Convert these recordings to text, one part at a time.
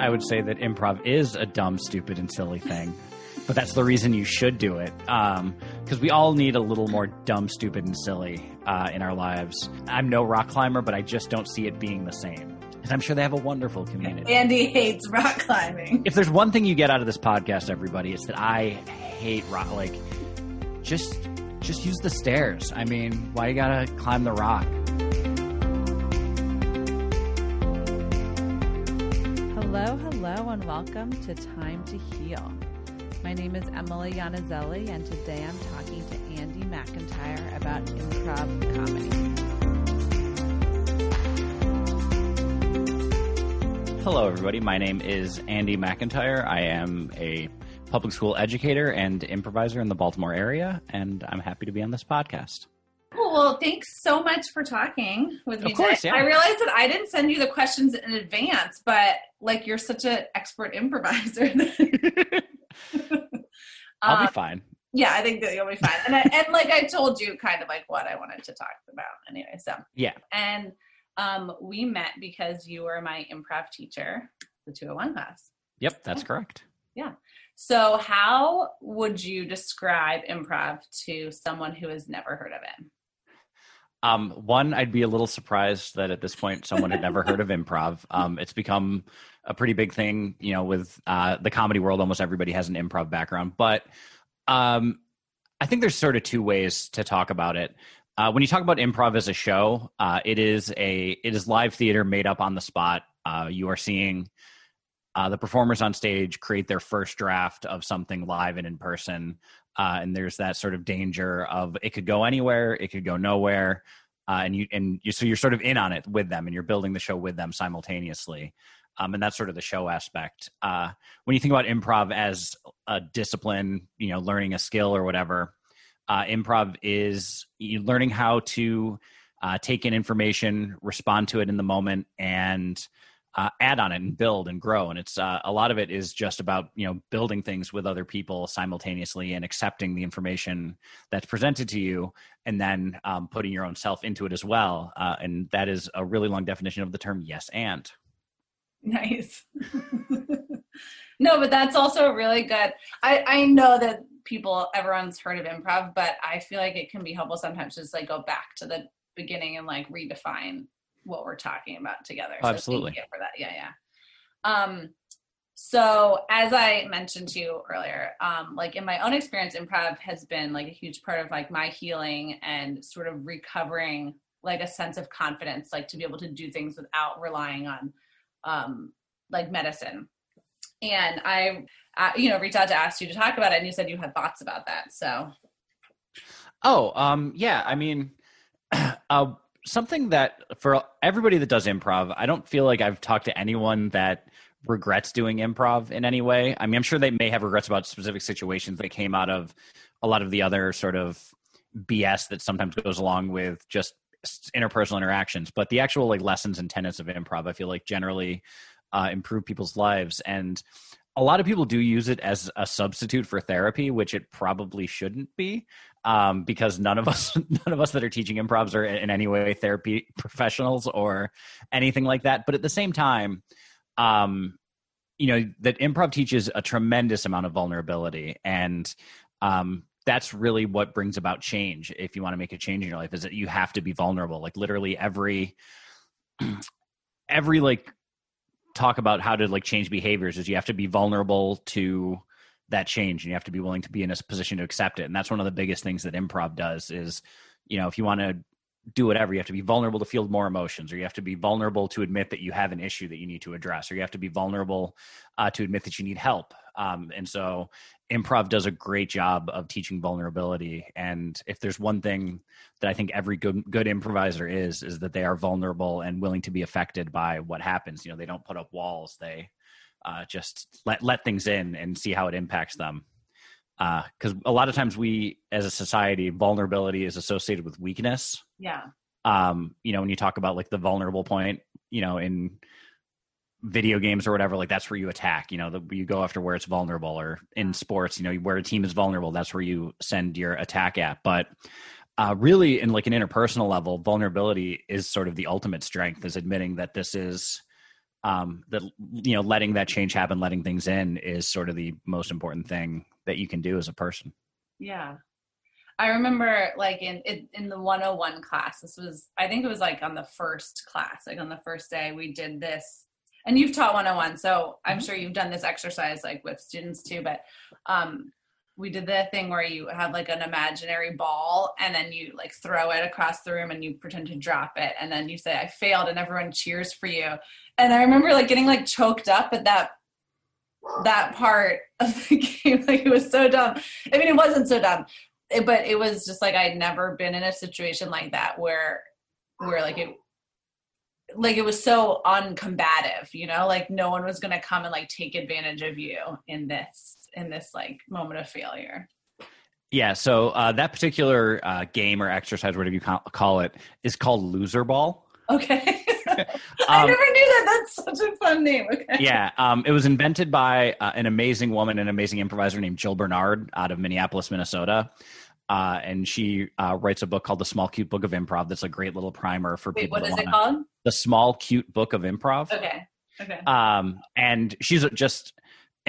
I would say that improv is a dumb, stupid, and silly thing. But that's the reason you should do it. Because um, we all need a little more dumb, stupid, and silly uh, in our lives. I'm no rock climber, but I just don't see it being the same. And I'm sure they have a wonderful community. Andy hates rock climbing. If there's one thing you get out of this podcast, everybody, it's that I hate rock. Like, just just use the stairs. I mean, why you gotta climb the rock? Welcome to Time to Heal. My name is Emily Yanazelli, and today I'm talking to Andy McIntyre about improv comedy. Hello, everybody. My name is Andy McIntyre. I am a public school educator and improviser in the Baltimore area, and I'm happy to be on this podcast. Cool. Well, thanks so much for talking with me. Of course, yeah. I realized that I didn't send you the questions in advance, but like you're such an expert improviser. I'll Um, be fine. Yeah, I think that you'll be fine. And I, and like I told you, kind of like what I wanted to talk about anyway. So Yeah. and um, we met because you were my improv teacher, the 201 class. Yep, that's correct. Yeah. So, how would you describe improv to someone who has never heard of it? Um, one, I'd be a little surprised that at this point someone had never heard of improv. Um, it's become a pretty big thing, you know, with uh, the comedy world. Almost everybody has an improv background, but um, I think there's sort of two ways to talk about it. Uh, when you talk about improv as a show, uh, it is a it is live theater made up on the spot. Uh, you are seeing uh, the performers on stage create their first draft of something live and in person, uh, and there's that sort of danger of it could go anywhere, it could go nowhere, uh, and you and you so you're sort of in on it with them, and you're building the show with them simultaneously. Um, and that's sort of the show aspect. Uh, when you think about improv as a discipline, you know, learning a skill or whatever, uh, improv is you learning how to uh, take in information, respond to it in the moment, and uh, add on it and build and grow. And it's uh, a lot of it is just about you know building things with other people simultaneously and accepting the information that's presented to you, and then um, putting your own self into it as well. Uh, and that is a really long definition of the term yes and. Nice. no, but that's also really good. I, I know that people, everyone's heard of improv, but I feel like it can be helpful sometimes just like go back to the beginning and like redefine what we're talking about together. Oh, absolutely. For that. Yeah, yeah. Um, so as I mentioned to you earlier, um, like in my own experience, improv has been like a huge part of like my healing and sort of recovering like a sense of confidence, like to be able to do things without relying on um, like medicine. And I, uh, you know, reached out to ask you to talk about it, and you said you had thoughts about that. So Oh, um, yeah. I mean, uh, something that for everybody that does improv, I don't feel like I've talked to anyone that regrets doing improv in any way. I mean, I'm sure they may have regrets about specific situations that came out of a lot of the other sort of BS that sometimes goes along with just interpersonal interactions. But the actual like lessons and tenets of improv, I feel like generally uh, improve people's lives and a lot of people do use it as a substitute for therapy, which it probably shouldn't be, um, because none of us, none of us that are teaching improvs are in any way therapy professionals or anything like that. But at the same time, um, you know that improv teaches a tremendous amount of vulnerability, and um, that's really what brings about change. If you want to make a change in your life, is that you have to be vulnerable. Like literally every, every like talk about how to like change behaviors is you have to be vulnerable to that change and you have to be willing to be in a position to accept it and that's one of the biggest things that improv does is you know if you want to do whatever you have to be vulnerable to feel more emotions or you have to be vulnerable to admit that you have an issue that you need to address or you have to be vulnerable uh, to admit that you need help um, and so improv does a great job of teaching vulnerability and if there's one thing that i think every good good improviser is is that they are vulnerable and willing to be affected by what happens you know they don't put up walls they uh, just let let things in and see how it impacts them. Because uh, a lot of times we as a society vulnerability is associated with weakness. Yeah, um you know when you talk about like the vulnerable point you know in video games or whatever like that's where you attack you know the, you go after where it's vulnerable or in sports you know where a team is vulnerable that's where you send your attack at. But uh, really in like an interpersonal level vulnerability is sort of the ultimate strength is admitting that this is um, that you know letting that change happen, letting things in is sort of the most important thing that you can do as a person. Yeah. I remember like in in the 101 class, this was I think it was like on the first class, like on the first day we did this and you've taught 101 so i'm mm-hmm. sure you've done this exercise like with students too but um we did the thing where you have like an imaginary ball and then you like throw it across the room and you pretend to drop it and then you say i failed and everyone cheers for you. And i remember like getting like choked up at that that part of the game. Like it was so dumb. I mean it wasn't so dumb but it was just like i'd never been in a situation like that where where like it like it was so uncombative you know? Like no one was to come and like take advantage of you in this in this like moment of failure yeah so uh, that particular uh, game or exercise whatever you call it is called loser ball okay I um, never knew that. That's such a fun name. Okay. Yeah, um, it was invented by uh, an amazing woman, an amazing improviser named Jill Bernard out of Minneapolis, Minnesota. Uh, and she uh, writes a book called The Small Cute Book of Improv. That's a great little primer for Wait, people. What is wanna, it called? The Small Cute Book of Improv. Okay. Okay. Um, and she's just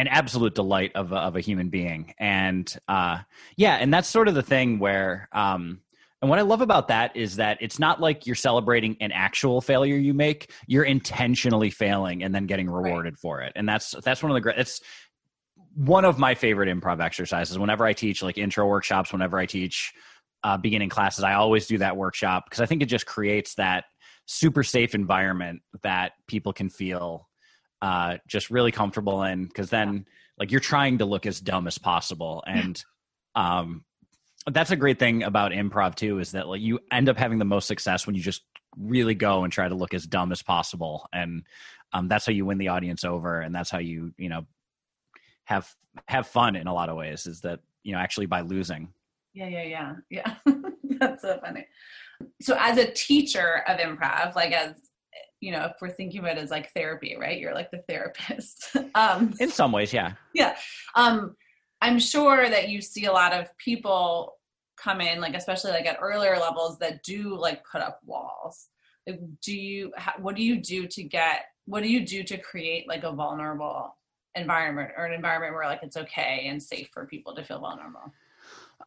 an absolute delight of a, of a human being. And uh, yeah, and that's sort of the thing where. Um, and what I love about that is that it's not like you're celebrating an actual failure you make. You're intentionally failing and then getting rewarded right. for it. And that's that's one of the great. It's one of my favorite improv exercises whenever i teach like intro workshops whenever i teach uh, beginning classes i always do that workshop because i think it just creates that super safe environment that people can feel uh, just really comfortable in because then like you're trying to look as dumb as possible. And um, that's a great thing about improv too is that like you end up having the most success when you just really go and try to look as dumb as possible. And um, that's how you win the audience over and that's how you you know have have fun in a lot of ways is that you know actually by losing. Yeah yeah yeah. Yeah. That's so funny. So as a teacher of improv like as you know if we're thinking of it as like therapy right? You're like the therapist. Um in some ways yeah. yeah. Um i'm sure that you see a lot of people come in like especially like at earlier levels that do like put up walls. Like, do you what do you do to get what do you do to create like a vulnerable environment or an environment where like it's okay and safe for people to feel vulnerable?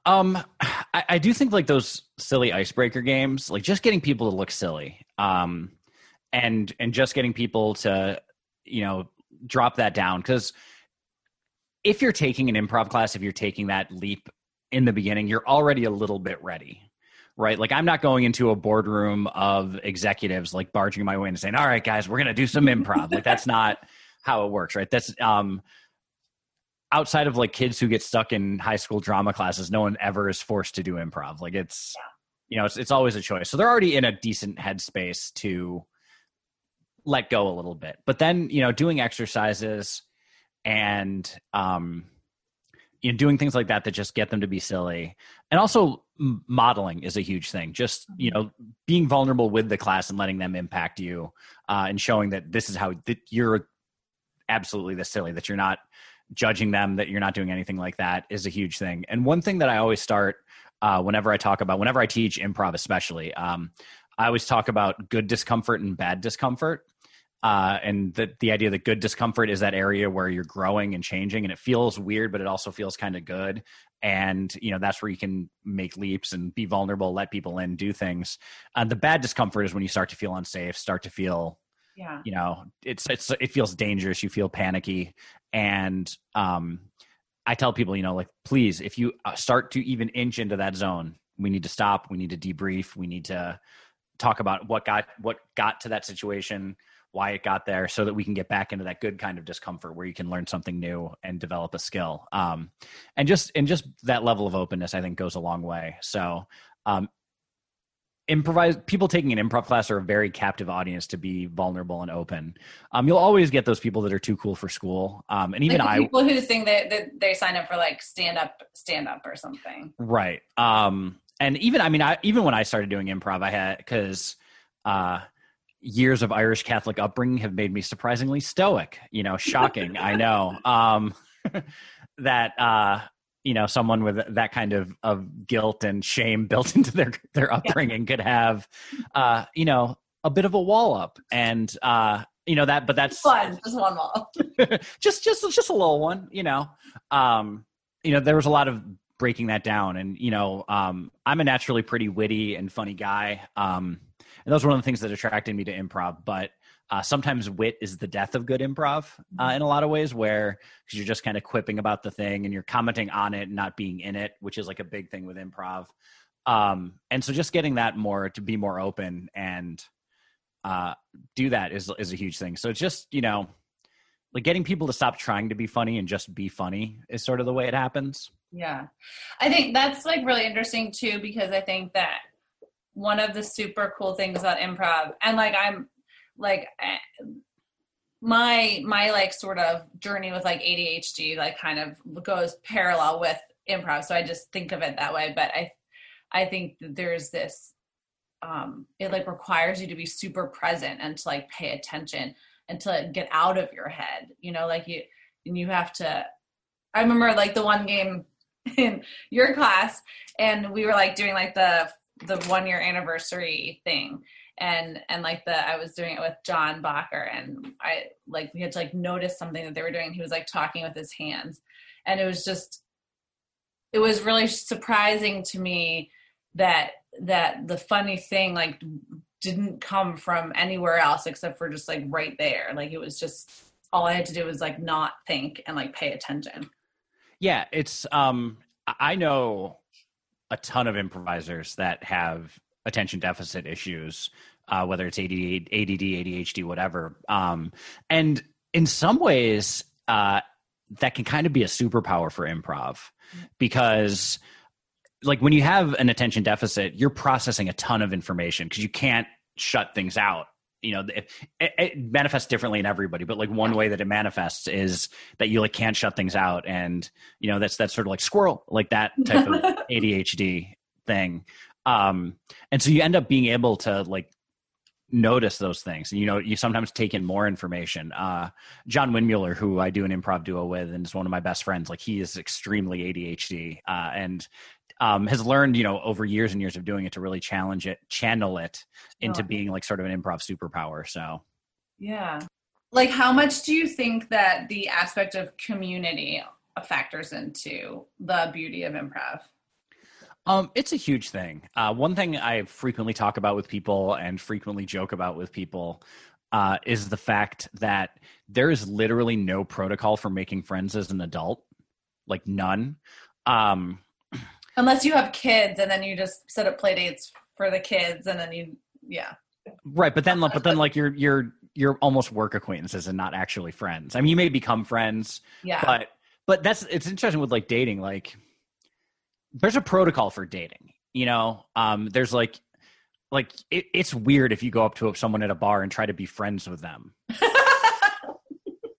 Um I, I, do think like those silly icebreaker games like just getting people to look silly. Um and and just getting people to you know drop that down because if you're taking an improv class if you're taking that leap in the beginning you're already a little bit ready right? Like I'm not going into a boardroom of executives like barging my way and saying, "All right, guys, we're going to do some improv." like that's not how it works, right? That's um outside of like kids who get stuck in high school drama classes, no one ever is forced to do improv. Like it's you know, it's it's always a choice. So they're already in a decent headspace to let go a little bit. But then, you know, doing exercises and um you know doing things like that that just get them to be silly. And also modeling is a huge thing. Just you know being vulnerable with the class and letting them impact you uh, and showing that this is how that you're absolutely this silly that you're not judging them that you're not doing anything like that is a huge thing. And one thing that i always start uh, whenever i talk about whenever i teach improv especially um, i always talk about good discomfort and bad discomfort uh, and the, the idea that good discomfort is that area where you're growing and changing and it feels weird but it also feels kind of good. And you know that's where you can make leaps and be vulnerable let people in do things. Uh, the bad discomfort is when you start to feel unsafe start to feel yeah. you know it's it's it feels dangerous you feel panicky. And um i tell people you know like please if you uh, start to even inch into that zone we need to stop we need to debrief we need to talk about what got what got to that situation why it got there so that we can get back into that good kind of discomfort where you can learn something new and develop a skill. Um, and just and just that level of openness i think goes a long way. So um, improvise people taking an improv class are a very captive audience to be vulnerable and open. Um, you'll always get those people that are too cool for school. Um, and even like i people who think that, that they sign up for like stand up stand up or something. Right. Um, and even i mean I, even when i started doing improv i had because uh, years of irish catholic upbringing have made me surprisingly stoic. You know shocking i know. Um, that uh, you know someone with that kind of of guilt and shame built into their their upbringing yeah. could have uh you know a bit of a wall up. And uh you know that but that's Fun, just one wall. just just just a little one you know. Um you know there was a lot of breaking that down. And you know um i'm a naturally pretty witty and funny guy. Um and that was one of the things that attracted me to improv but uh, sometimes wit is the death of good improv uh, in a lot of ways where because you're just kind of quipping about the thing and you're commenting on it and not being in it which is like a big thing with improv. Um and so just getting that more to be more open and uh do that is is a huge thing. So it's just you know like getting people to stop trying to be funny and just be funny is sort of the way it happens. Yeah. I think that's like really interesting too, because I think that one of the super cool things about improv, and like I'm like, eh, my, my like sort of journey with like ADHD, like kind of goes parallel with improv. So I just think of it that way. But I, I think there's this, um, it like requires you to be super present and to like pay attention and to get out of your head, you know, like you, and you have to, I remember like the one game in your class and we were like doing like the the one year anniversary thing. And and like the i was doing it with john bacher and i like we had to like notice something that they were doing. He was like talking with his hands. And it was just it was really surprising to me that that the funny thing like didn't come from anywhere else except for just like right there. Like it was just all i had to do was like not think and like pay attention. Yeah it's um I- i know a ton of improvisers that have attention deficit issues uh whether it's ADD, ADD ADHD whatever. Um and in some ways uh that can kind of be a superpower for improv because like when you have an attention deficit you're processing a ton of information because you can't shut things out you know it, it, it manifests differently in everybody but like one way that it manifests is that you like can't shut things out and you know that's that's sort of like squirrel like that type of adhd thing. Um and so you end up being able to like notice those things. And you know you sometimes take in more information. Uh john windmuller who i do an improv duo with and is one of my best friends like he is extremely adhd uh and um, has learned, you know, over years and years of doing it to really challenge it, channel it into Oh. being like sort of an improv superpower. So, Yeah. Like, how much do you think that the aspect of community factors into the beauty of improv? um, it's a huge thing. Uh, one thing I frequently talk about with people and frequently joke about with people uh, is the fact that there is literally no protocol for making friends as an adult, like none. Um, Unless you have kids and then you just set up play dates for the kids and then you, yeah. Right, but then but then like you're you're you're almost work acquaintances and not actually friends. I mean, you may become friends, Yeah. but but that's it's interesting with like dating. Like, there's a protocol for dating. You know, um, there's like like it, it's weird if you go up to someone at a bar and try to be friends with them.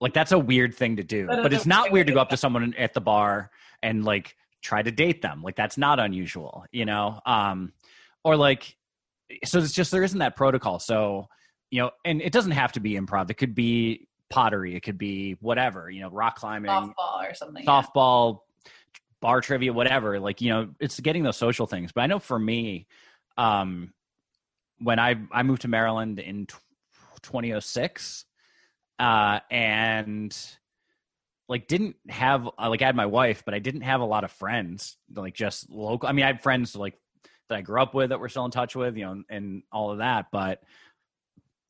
Like that's a weird thing to do. But it's not weird to go up to someone at the bar and like try to date them. Like that's not unusual, you know? Um or like so it's just there isn't that protocol. So, you know, and it doesn't have to be improv. It could be pottery, it could be whatever, you know, rock climbing, Softball or something. yeah. softball, bar trivia, whatever. Like, you know, it's getting those social things. But I know for me, um, when I I moved to Maryland in tw 2006, uh, and like didn't have uh, like I had my wife, but I didn't have a lot of friends, like just local. I mean, I had friends like that I grew up with that we're still in touch with, you know, and all of that, but.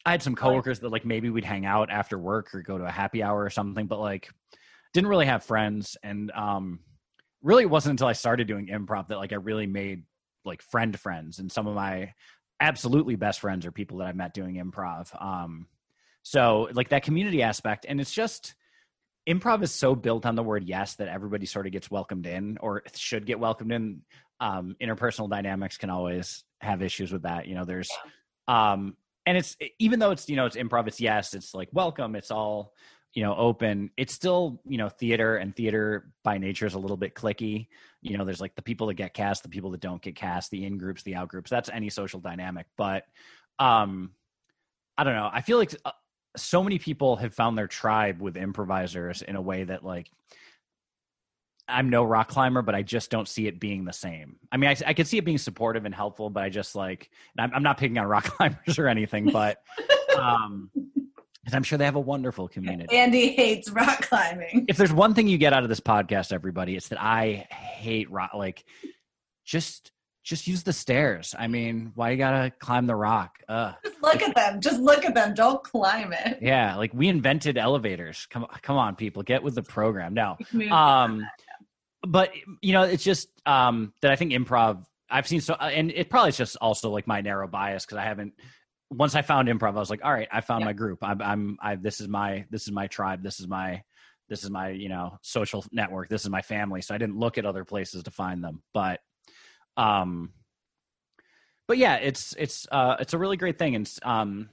I had some coworkers that like maybe we'd hang out after work or go to a happy hour or something, but like didn't really have friends and um really it wasn't until I started doing improv that like I really made like friend friends and some of my absolutely best friends are people that I met doing improv. Um so like that community aspect and it's just improv is so built on the word yes that everybody sort of gets welcomed in or should get welcomed in. Um interpersonal dynamics can always have issues with that. You know, there's um and it's even though it's you know it's improv it's yes it's like welcome it's all you know open it's still you know theater and theater by nature is a little bit cliquey you know there's like the people that get cast the people that don't get cast the in groups the out groups that's any social dynamic but um i don't know i feel like uh, so many people have found their tribe with improvisers in a way that like i'm no rock climber but i just don't see it being the same i mean i, I could see it being supportive and helpful but i just like, I'm, I'm not picking on rock climbers or anything but um And I'm sure they have a wonderful community. Andy hates rock climbing. If there's one thing you get out of this podcast, everybody, it's that I hate rock. Like, just just use the stairs. I mean, why you gotta climb the rock? Ugh. Just look at them. Just look at them. Don't climb it. Yeah, like we invented elevators. Come come on, people, get with the program. No, Move um, but you know, it's just um that I think improv. I've seen so, and it probably is just also like my narrow bias because I haven't. Once I found improv, I was like, all right, I found Yeah. my group. I'm, I'm, I. This is my, this is my tribe. This is my, this is my, you know, social network. This is my family. So I didn't look at other places to find them, but, um, but yeah, it's it's uh it's a really great thing, and um,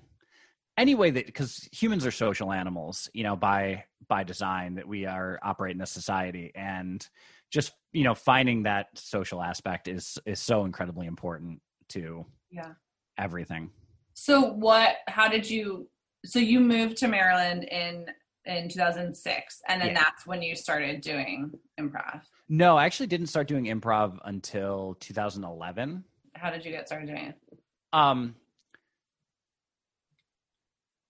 anyway that because humans are social animals, you know, by by design that we are operate in a society, and just you know finding that social aspect is is so incredibly important to Yeah. everything. So what? How did you? So you moved to Maryland in in 2006, and then Yeah. that's when you started doing improv. No, I actually didn't start doing improv until 2011. How did you get started doing it? um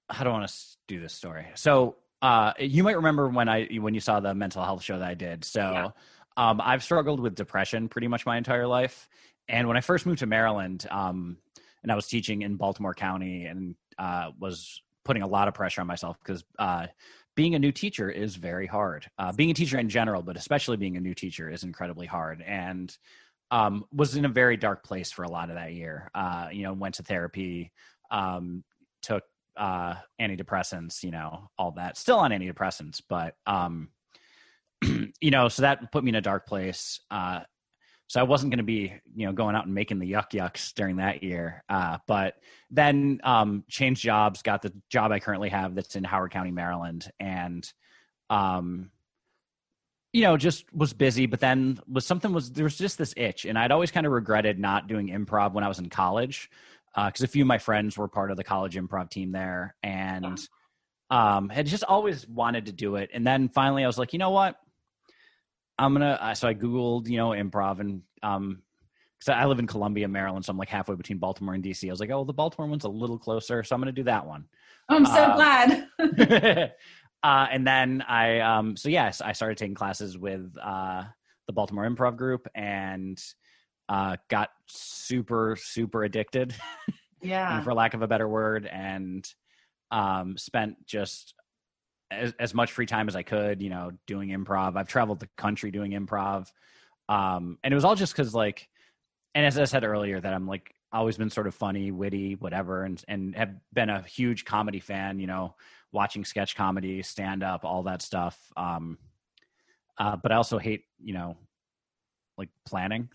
how do I want to do this story? So uh you might remember when I when you saw the mental health show that I did. So Yeah. um I've struggled with depression pretty much my entire life. And when I first moved to Maryland, um and I was teaching in Baltimore County and uh was putting a lot of pressure on myself because uh being a new teacher is very hard. Uh, being a teacher in general, but especially being a new teacher is incredibly hard. And um, was in a very dark place for a lot of that year. Uh, you know, went to therapy, um, took uh, antidepressants, you know, all that. Still on antidepressants, but um, you know, so that put me in a dark place. Uh, so I wasn't going to be, you know, going out and making the yuck yucks during that year. Uh, but then um, changed jobs, got the job I currently have that's in Howard County, Maryland, and um, you know, just was busy, but then was something was there was just this itch, and I'd always kind of regretted not doing improv when I was in college, because a few of my friends were part of the college improv team there, and um, had just always wanted to do it. And then finally, I was like, you know what, I'm gonna. uh, So I googled, you know, improv, and um, because I live in Columbia, Maryland, so I'm like halfway between Baltimore and DC. I was like, oh, the Baltimore one's a little closer, so I'm gonna do that one. Oh, I'm so Uh, glad. uh, and then I, um, so yes, I started taking classes with uh, the Baltimore Improv Group and uh, got super, super addicted, yeah. for lack of a better word, and um, spent just as, as much free time as I could, you know, doing improv. I've traveled the country doing improv. Um, and it was all just because, like, and as I said earlier, that I'm like always been sort of funny, witty, whatever, and and have been a huge comedy fan. You know, watching sketch comedy, stand up, all that stuff. Um, uh, but I also hate, you know, like planning.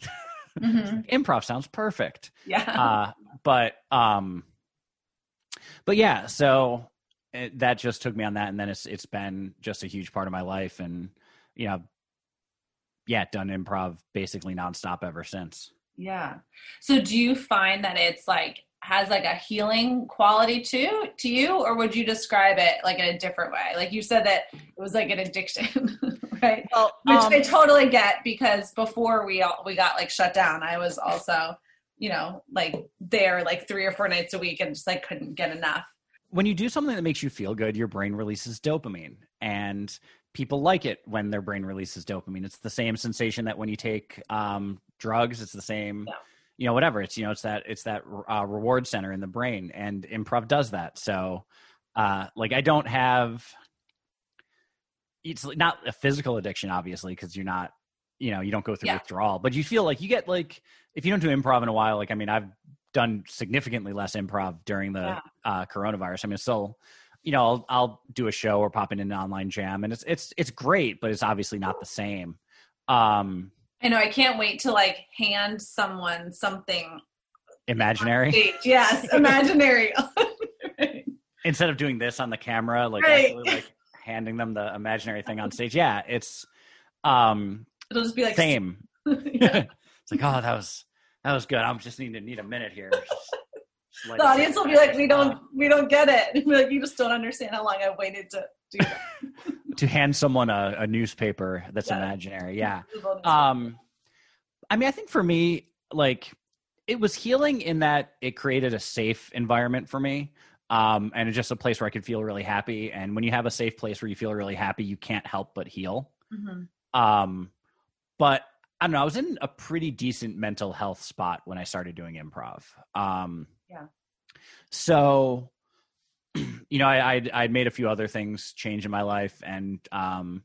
Mhm. Improv sounds perfect Yeah. uh, but um, but yeah, so it, that just took me on that, and then it's it's been just a huge part of my life, and you know, yeah, done improv basically nonstop ever since. Yeah. So do you find that it's like has like a healing quality to to you or would you describe it like in a different way? Like you said that it was like an addiction, right? Well, Which um, I totally get because before we all we got like shut down, I was also, you know, like there like 3 or 4 nights a week and just like couldn't get enough. When you do something that makes you feel good, your brain releases dopamine, and people like it when their brain releases dopamine. It's the same sensation that when you take um, drugs. It's the same, Yeah. you know, whatever. It's you know, it's that it's that uh, reward center in the brain, and improv does that. So, uh, like, I don't have. It's not a physical addiction, obviously, because you're not, you know, you don't go through Yeah. withdrawal, but you feel like you get like if you don't do improv in a while. Like, I mean, I've done significantly less improv during the Yeah. uh, coronavirus. I mean, still, you know, I'll, I'll do a show or pop in an online jam, and it's it's it's great, but it's obviously not the same. Um, I know I can't wait to like hand someone something. imaginary Yes, imaginary. instead of doing this on the camera, like Right. actually like handing them the imaginary thing on stage. Yeah, it's um It'll just be like same. Yeah. it's like, oh, that was that was good. I'm just need to need a minute here. The audience will be like, we don't, we don't get it. Be like, you just don't understand how long I've waited to do that. to hand someone a, a newspaper that's Yeah. imaginary. Yeah. um i mean i think for me like it was healing in that it created a safe environment for me um, and it's just a place where I could feel really happy. And when you have a safe place where you feel really happy, you can't help but heal. Mm-hmm. Um, but I don't know. I was in a pretty decent mental health spot when I started doing improv. Um, Yeah. So, you know, I I'd, I'd made a few other things change in my life, and um,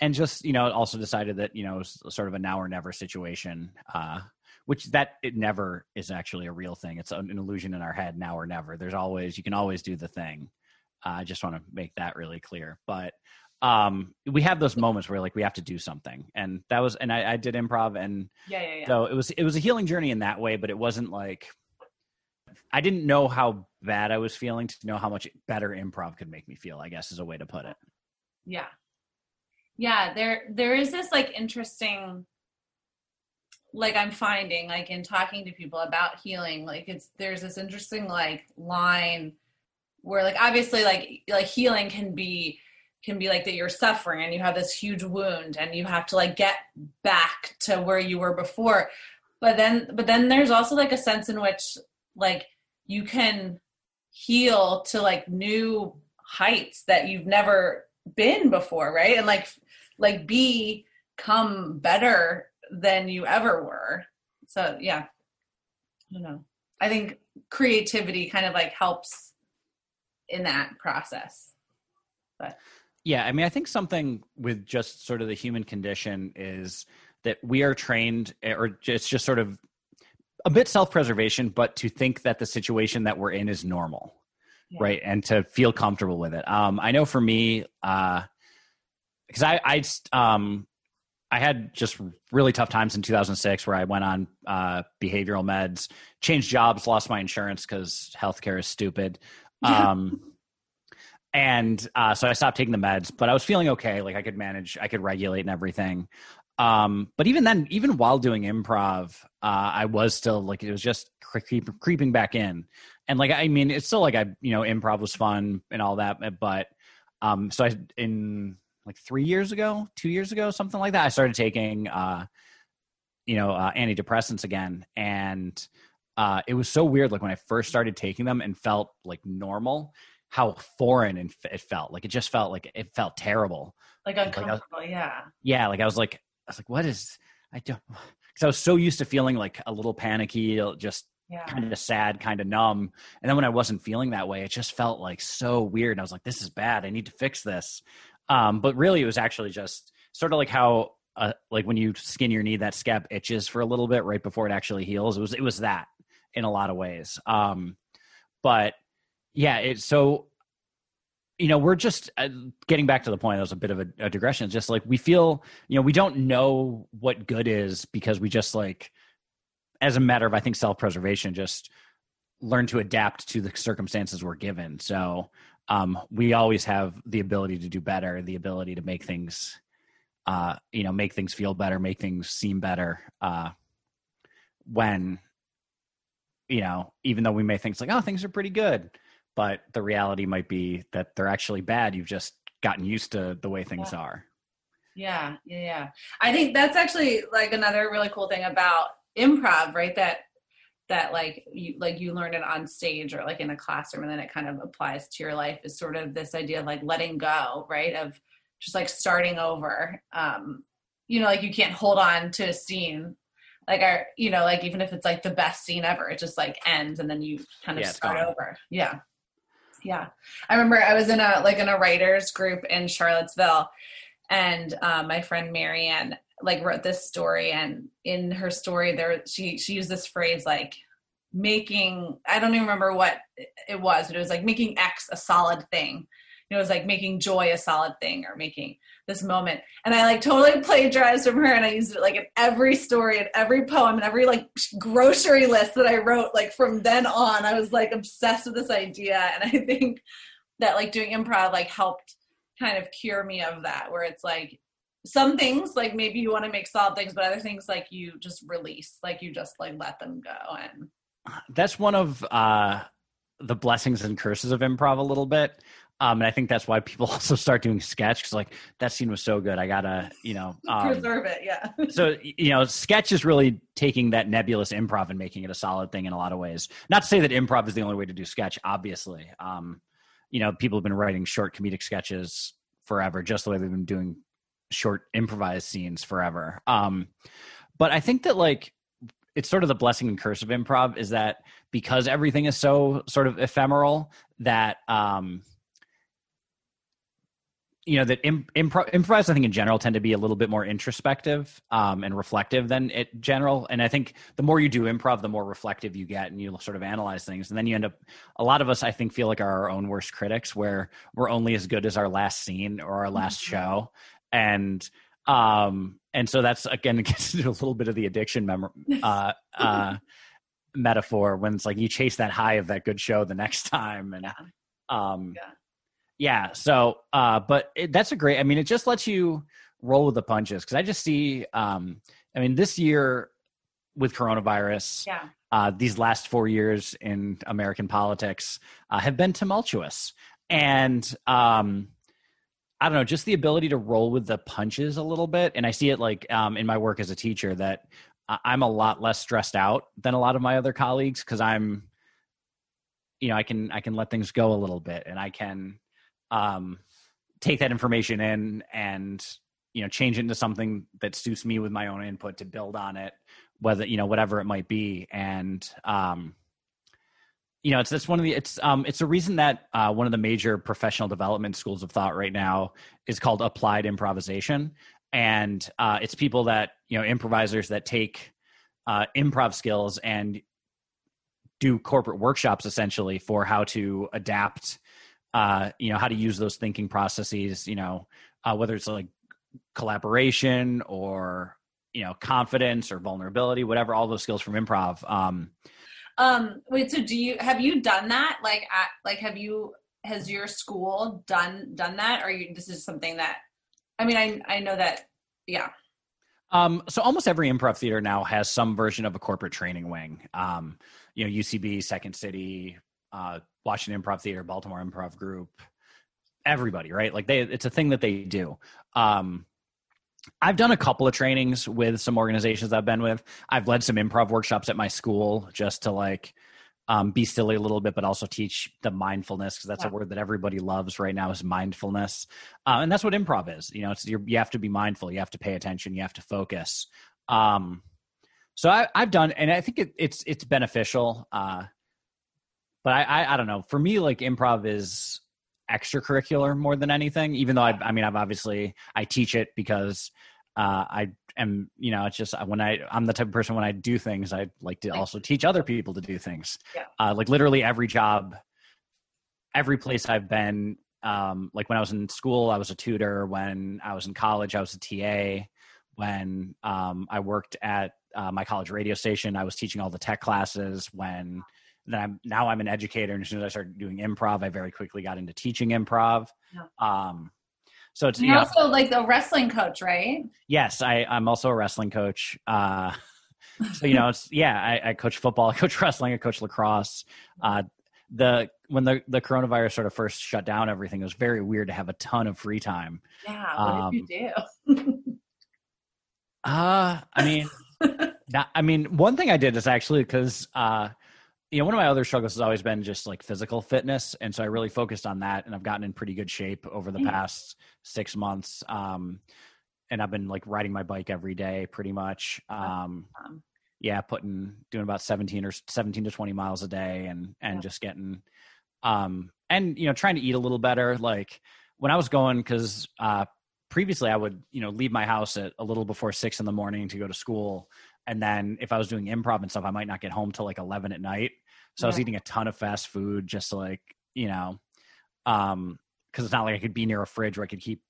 and just you know, also decided that you know, it was sort of a now or never situation. Uh, which that it never is actually a real thing. It's an illusion in our head now or never. There's always you can always do the thing. Uh, I just want to make that really clear. But um, we have those moments where like we have to do something, and that was and I, I did improv, and Yeah, yeah, yeah. so it was it was a healing journey in that way. But it wasn't like I didn't know how bad I was feeling to know how much better improv could make me feel. I guess is a way to put it. yeah yeah there there is this like interesting like i'm finding like in talking to people about healing like it's there's this interesting like line where like obviously like like healing can be can be like that you're suffering and you have this huge wound and you have to like get back to where you were before. But then but then there's also like a sense in which like you can heal to like new heights that you've never been before right? And like like become better than you ever were. So yeah. I don't know. I think creativity kind of like helps in that process Yeah, I mean, I think something with just sort of the human condition is that we are trained, eh, or it's just sort of a bit self preservation, but to think that the situation that we're in is normal, Yeah. right? And to feel comfortable with it. Um, I know for me, because I, I, um, I had just really tough times in 2006 where I went on uh, behavioral meds, changed jobs, lost my insurance because healthcare is stupid. Um, and uh, so I stopped taking the meds, but I was feeling okay. Like I could manage, I could regulate and everything. Um, but even then, even while doing improv, uh, I was still like it was just creep, creeping back in. And like I mean, it's still like I, you know, improv was fun and all that. But um, so I in like three years ago, two years ago, something like that, I started taking, uh, you know, uh, antidepressants again, and uh, it was so weird. Like when I first started taking them and felt like normal, how foreign and f- it felt. Like it just felt like it felt terrible. like Like I- uncomfortable yeah Yeah, like I was like, I was like, what is? I don't because I was so used to feeling like a little panicky, just yeah kind of sad, kind of numb. And then when I wasn't feeling that way, it just felt like so weird. And I was like, this is bad. I need to fix this. Um, but really, it was actually just sort of like how, uh, like when you skin your knee, that scab itches for a little bit right before it actually heals. It was, it was that in a lot of ways. Um, but yeah, it's so, you know, we're just uh, getting back to the point. That was a bit of a, a digression. It's just like we feel, you know, we don't know what good is because we just like, as a matter of I think self preservation, just learn to adapt to the circumstances we're given. So um, we always have the ability to do better, the ability to make things, uh, you know, make things feel better, make things seem better. Uh, when, you know, even though we may think it's like, oh, things are pretty good, but the reality might be that they're actually bad. You've just gotten used to the way things Yeah. are. Yeah, yeah, yeah. I think that's actually like another really cool thing about improv, right? That that like you like you learn it on stage or like in a classroom and then it kind of applies to your life is sort of this idea of like letting go, right? Of just like starting over. Um, you know, like you can't hold on to a scene. Like our, you know, like even if it's like the best scene ever, it just like ends and then you kind of Yeah, start gone. over. Yeah. Yeah. I remember I was in a like in a writers group in Charlottesville and uh, my friend Marianne like wrote this story and in her story there she she used this phrase like making I don't even remember what it was but it was like making X a solid thing. It was like making joy a solid thing or making this moment. And I like totally plagiarized from her and I used it like in every story and every poem and every like grocery list that I wrote like from then on. I was like obsessed with this idea and I think that like doing improv like helped kind of cure me of that where it's like some things like maybe you want to make solid things but other things like you just release like you just like let them go and that's one of uh the blessings and curses of improv a little bit Um, and I think that's why people also start doing sketch because like that scene was so good. I gotta, you know, um, Preserve it, yeah. so you know, sketch is really taking that nebulous improv and making it a solid thing in a lot of ways. Not to say that improv is the only way to do sketch, obviously. Um, you know, people have been writing short comedic sketches forever, just the way they've been doing short improvised scenes forever. Um, but I think that like it's sort of the blessing and curse of improv is that because everything is so sort of ephemeral that um you know that imp- improv improvise i think in general tend to be a little bit more introspective um, and reflective than it general and i think the more you do improv the more reflective you get and you sort of analyze things and then you end up a lot of us i think feel like are our own worst critics where we're only as good as our last scene or our last Mhm. show and um and so that's again it gets into a little bit of the addiction mem- uh uh metaphor when it's like you chase that high of that good show the next time and Yeah. um Yeah. Yeah so uh but it, that's a great i mean it just lets you roll with the punches because i just see um i mean this year with coronavirus yeah. uh, these last four years in American politics uh, have been tumultuous. And um, I don't know, just the ability to roll with the punches a little bit. And I see it like um, in my work as a teacher that I'm a lot less stressed out than a lot of my other colleagues because I'm, you know, I can I can let things go a little bit and I can um, take that information in and you know change it into something that suits me with my own input to build on it whether you know whatever it might be. And um you know it's that's one of the it's um it's a reason that uh one of the major professional development schools of thought right now is called applied improvisation. And uh it's people that you know improvisers that take uh improv skills and do corporate workshops essentially for how to adapt uh you know how to use those thinking processes you know uh whether it's like collaboration or you know confidence or vulnerability whatever all those skills from improv um Um, wait, so do you have you done that? Like, at, like, have you has your school done done that, or you this is something that? I mean, I I know that. Yeah. um so almost every improv theater now has some version of a corporate training wing um you know ucb second city uh washington improv theater baltimore improv group everybody right like they it's a thing that they do um I've done a couple of trainings with some organizations I've been with. I've led some improv workshops at my school just to like um, be silly a little bit, but also teach the mindfulness because that's Yeah. a word that everybody loves right now is mindfulness, uh, and that's what improv is. You know, it's you're, you have to be mindful, you have to pay attention, you have to focus. Um, so I, I've done, and I think it, it's it's beneficial. Uh, but I, I I don't know. For me, like improv is extracurricular more than anything. Even though I, I mean, I've obviously I teach it because uh, I am, you know, it's just when I I'm the type of person when I do things, I like to also teach other people to do things. Yeah. Uh, like literally every job, every place I've been. Um, like when I was in school, I was a tutor. When I was in college, I was a TA. When um, I worked at uh, my college radio station, I was teaching all the tech classes. When then I'm now I'm an educator, and as soon as I started doing improv, I very quickly got into teaching improv. Yeah. Um, so it's you know, also like the wrestling coach, right? yes, I I'm also a wrestling coach. Uh, so you know, it's yeah, I, I coach football, I coach wrestling, I coach lacrosse. Uh, the when the the coronavirus sort of first shut down everything, it was very weird to have a ton of free time. Yeah. What Um, did you do? Uh, I mean, that, I mean, one thing I did is actually because, uh, you know, one of my other struggles has always been just like physical fitness, and so I really focused on that, and I've gotten in pretty good shape over the Mm. past six months. Um, and I've been like riding my bike every day, pretty much. Um, yeah, putting doing about seventeen or seventeen to twenty miles a day, and and Yeah. just getting, um, and you know, trying to eat a little better. Like when I was going, because uh, previously I would you know leave my house at a little before six in the morning to go to school, and then if I was doing improv and stuff, I might not get home till like eleven at night. So I was eating a ton of fast food, just to like you know, um, because it's not like I could be near a fridge where I could keep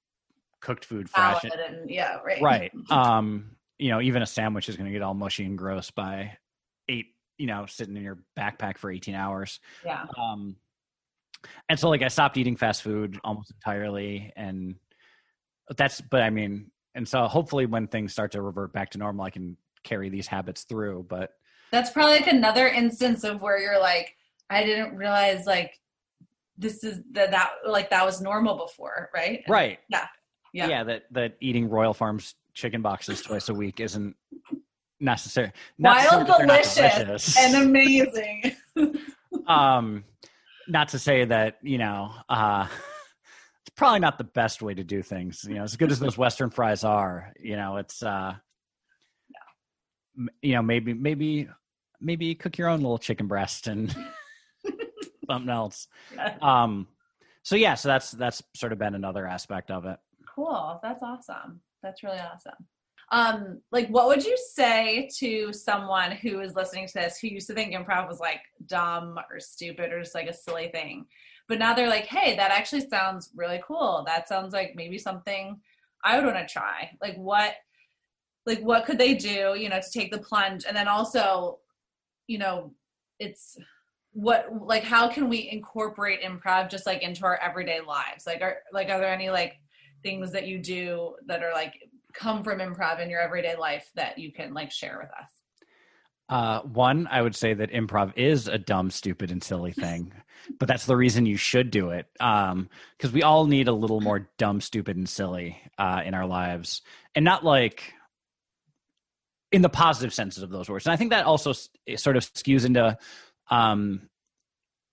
cooked food fresh. salad and yeah, right. right um you know even a sandwich is going to get all mushy and gross by eight you know sitting in your backpack for 18 hours Yeah. um and so like i stopped eating fast food almost entirely and that's but i mean and so hopefully when things start to revert back to normal i can carry these habits through but That's probably like another instance of where you're like, I didn't realize like this is that that like that was normal before, right? right Yeah. Yeah. yeah, that that eating royal farms chicken boxes twice a week isn't necessary not Wild, delicious, delicious. and amazing. um not to say that you know uh it's probably not the best way to do things you know as good as those western fries are you know it's uh you know maybe maybe maybe cook your own little chicken breast and something else um so yeah so that's that's sort of been another aspect of it Cool. That's awesome. That's really awesome. Um, like what would you say to someone who is listening to this who used to think improv was like dumb or stupid or just like a silly thing? But now they're like, hey, that actually sounds really cool. That sounds like maybe something I would want to try. Like what like what could they do, you know, to take the plunge? And then also, you know, it's what like how can we incorporate improv just like into our everyday lives? Like are like are there any like things that you do that are like come from improv in your everyday life that you can like share with us? Uh, one, I would say that improv is a dumb, stupid, and silly thing, but that's the reason you should do it. Um, because we all need a little more dumb, stupid, and silly uh, in our lives, and not like in the positive senses of those words. And I think that also s- sort of skews into um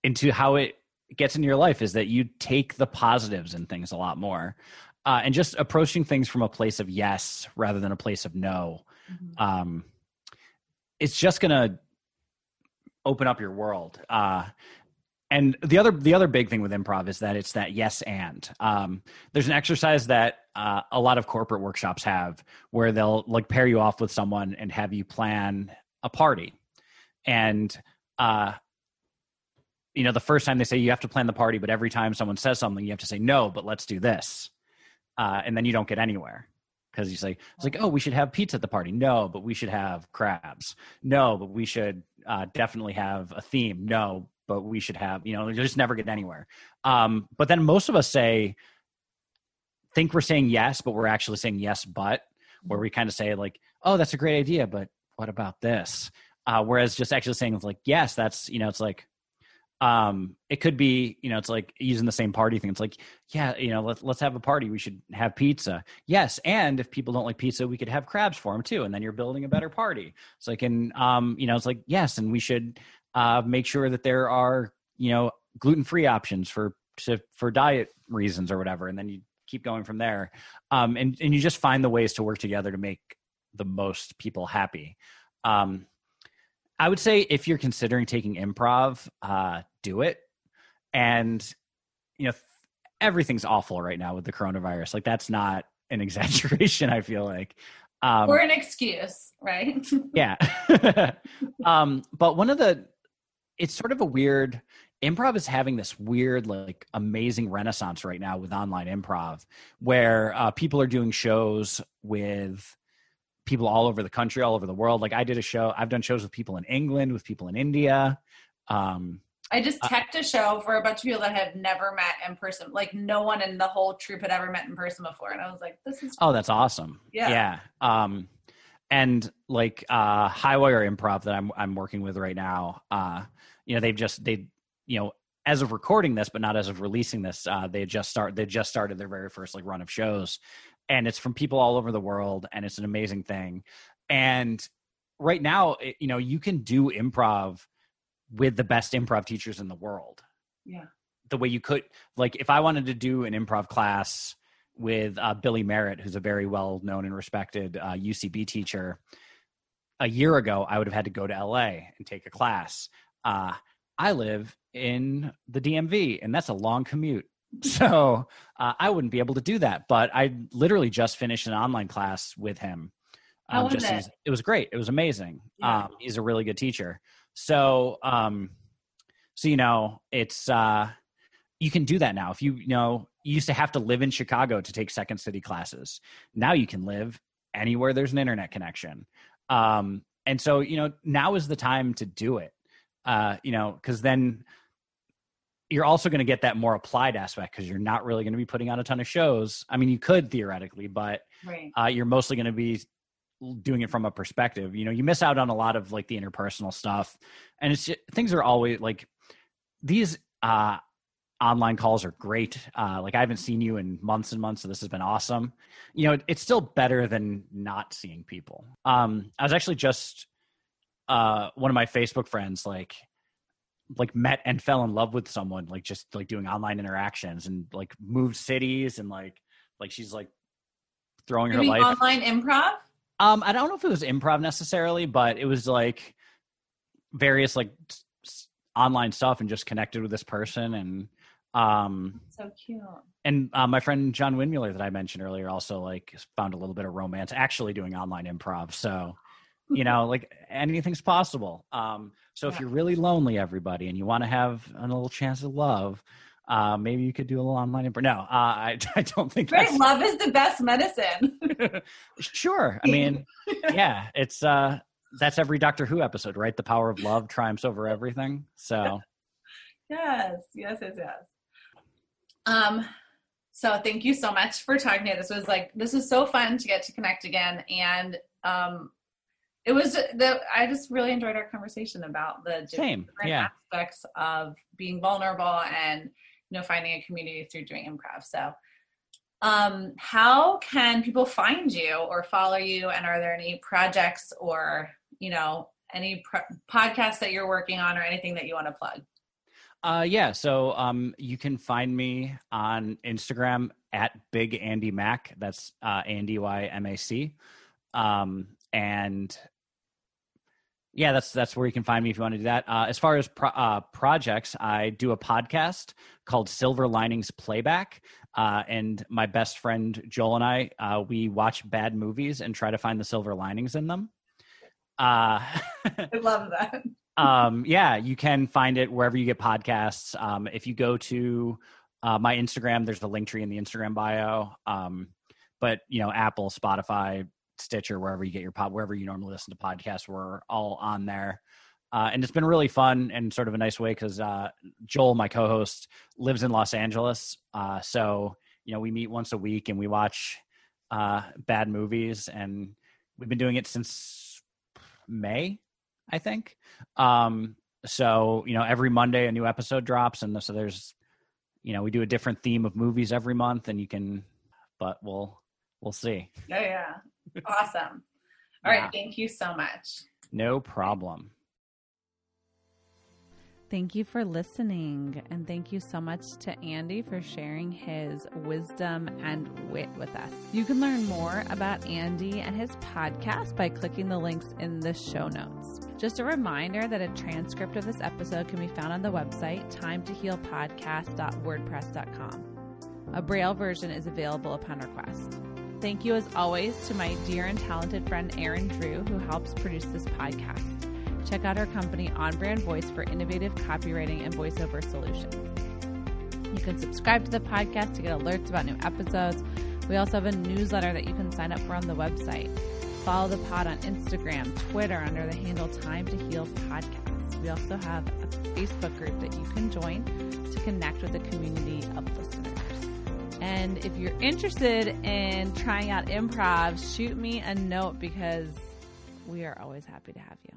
into how it gets into your life is that you take the positives in things a lot more, uh, and just approaching things from a place of yes rather than a place of no um, it's just gonna open up your world. Uh, and the other the other big thing with improv is that it's that yes and. Um, there's an exercise that uh, a lot of corporate workshops have where they'll like pair you off with someone and have you plan a party, and uh, you know the first time they say you have to plan the party, but every time someone says something, you have to say no, but let's do this, uh, and then you don't get anywhere. Because you say it's like oh we should have pizza at the party. No but we should have crabs. No but we should uh, definitely have a theme. No but we should have you know you just never get anywhere. Um, but then most of us say think we're saying yes but we're actually saying yes but where we kind of say like oh that's a great idea but what about this? Uh, whereas just actually saying like yes that's you know it's like um it could be you know it's like using the same party thing. It's like yeah you know let's let's have a party. We should have pizza. Yes and if people don't like pizza we could have crabs for them too and then you're building a better party. It's like and um you know it's like yes and we should uh make sure that there are you know gluten-free options for to, for diet reasons or whatever and then you keep going from there um and and you just find the ways to work together to make the most people happy um I would say if you're considering taking improv, uh, do it. And you know, th- everything's awful right now with the coronavirus. Like that's not an exaggeration. I feel like. Um, or an excuse, right? yeah. um, but one of the, it's sort of a weird. Improv is having this weird, like, amazing renaissance right now with online improv, where uh, people are doing shows with people all over the country, all over the world. Like I did a show. I've done shows with people in England, with people in India. Um, I just teched a show for a bunch of people that have never met in person. Like no one in the whole troupe had ever met in person before, and I was like, "This is oh, that's awesome. Yeah. Yeah. Um, and like uh, Highwire Improv that I'm I'm working with right now. Uh, you know, they've just they you know as of recording this, but not as of releasing this, uh, they just start they just started their very first like run of shows, and it's from people all over the world, and it's an amazing thing. And right now, it, you know, you can do improv with the best improv teachers in the world. yeah, The way you could, like, if I wanted to do an improv class with uh, Billy Merritt, who's a very well known and respected uh, UCB teacher, a year ago, I would have had to go to LA and take a class. Uh, I live in the DMV, and that's a long commute. So uh, I wouldn't be able to do that. But I literally just finished an online class with him. How was just it? it was great. It was amazing. Yeah. Um, he's a really good teacher. So, um, so you know, it's uh, you can do that now. If you, you know, you used to have to live in Chicago to take Second City classes. Now you can live anywhere there's an internet connection. Um, and so, you know, now is the time to do it. Uh, you know, because then you're also going to get that more applied aspect because you're not really going to be putting on a ton of shows. I mean, you could theoretically, but right. uh, you're mostly going to be doing it from a perspective. You know, you miss out on a lot of like the interpersonal stuff, and it's just, things are always like these. uh online calls are great. Uh, like I haven't seen you in months and months, so this has been awesome. You know, it's still better than not seeing people. Um, I was actually just uh, one of my Facebook friends, like like met and fell in love with someone, like just like doing online interactions and like moved cities and like like she's like throwing her life online improv. Um, I don't know if it was improv necessarily, but it was like various like s- online stuff and just connected with this person and um So cute. and uh, my friend John Windmuller that I mentioned earlier also like found a little bit of romance actually doing online improv. So, you know, like anything's possible. Um, so if you're really lonely, everybody, and you want to have a little chance of love, uh, maybe you could do a little online improv. No, uh, I, I don't think Right, that's love is the best medicine. sure. I mean, yeah, it's uh, that's every Doctor Who episode, right? The power of love triumphs over everything. So yes, yes, yes, yes. Um, so thank you so much for talking to me. This was like this was so fun to get to connect again, and um, it was the I just really enjoyed our conversation about the different yeah. aspects of being vulnerable and you know finding a community through doing improv. So. Um, how can people find you or follow you? And are there any projects or, you know, any pro- podcasts that you're working on or anything that you want to plug? Uh, yeah. So um, you can find me on Instagram at Big Andy Mac. That's uh, A N D Y M A C. Um, and yeah, that's that's where you can find me if you want to do that. Uh, as far as pro- uh, projects, I do a podcast called Silver Linings Playback. Uh, and my best friend Joel and I, uh, we watch bad movies and try to find the silver linings in them. Uh, I love that. um, yeah, you can find it wherever you get podcasts. Um, if you go to uh, my Instagram, there's the link tree in the Instagram bio. Um, but you know, Apple, Spotify, Stitcher, wherever you get your pod, wherever you normally listen to podcasts, we're all on there. Uh, and it's been really fun and sort of a nice way because uh, Joel, my co-host, lives in Los Angeles. Uh, so you know, we meet once a week and we watch uh, bad movies, and we've been doing it since May, I think. Um, so you know, every Monday a new episode drops, and so there's, you know, we do a different theme of movies every month, and you can, but we'll we'll see. Oh yeah. Awesome. All right. Yeah. Thank you so much. No problem. Thank you for listening. And thank you so much to Andy for sharing his wisdom and wit with us. You can learn more about Andy and his podcast by clicking the links in the show notes. Just a reminder that a transcript of this episode can be found on the website timetohealpodcast.wordpress.com. A braille version is available upon request. Thank you, as always, to my dear and talented friend Erin Drew, who helps produce this podcast. Check out our company, On Brand Voice, for innovative copywriting and voiceover solutions. You can subscribe to the podcast to get alerts about new episodes. We also have a newsletter that you can sign up for on the website. Follow the pod on Instagram, Twitter under the handle Time to Heal Podcast. We also have a Facebook group that you can join to connect with a community of listeners. And if you're interested in trying out improv, shoot me a note because we are always happy to have you.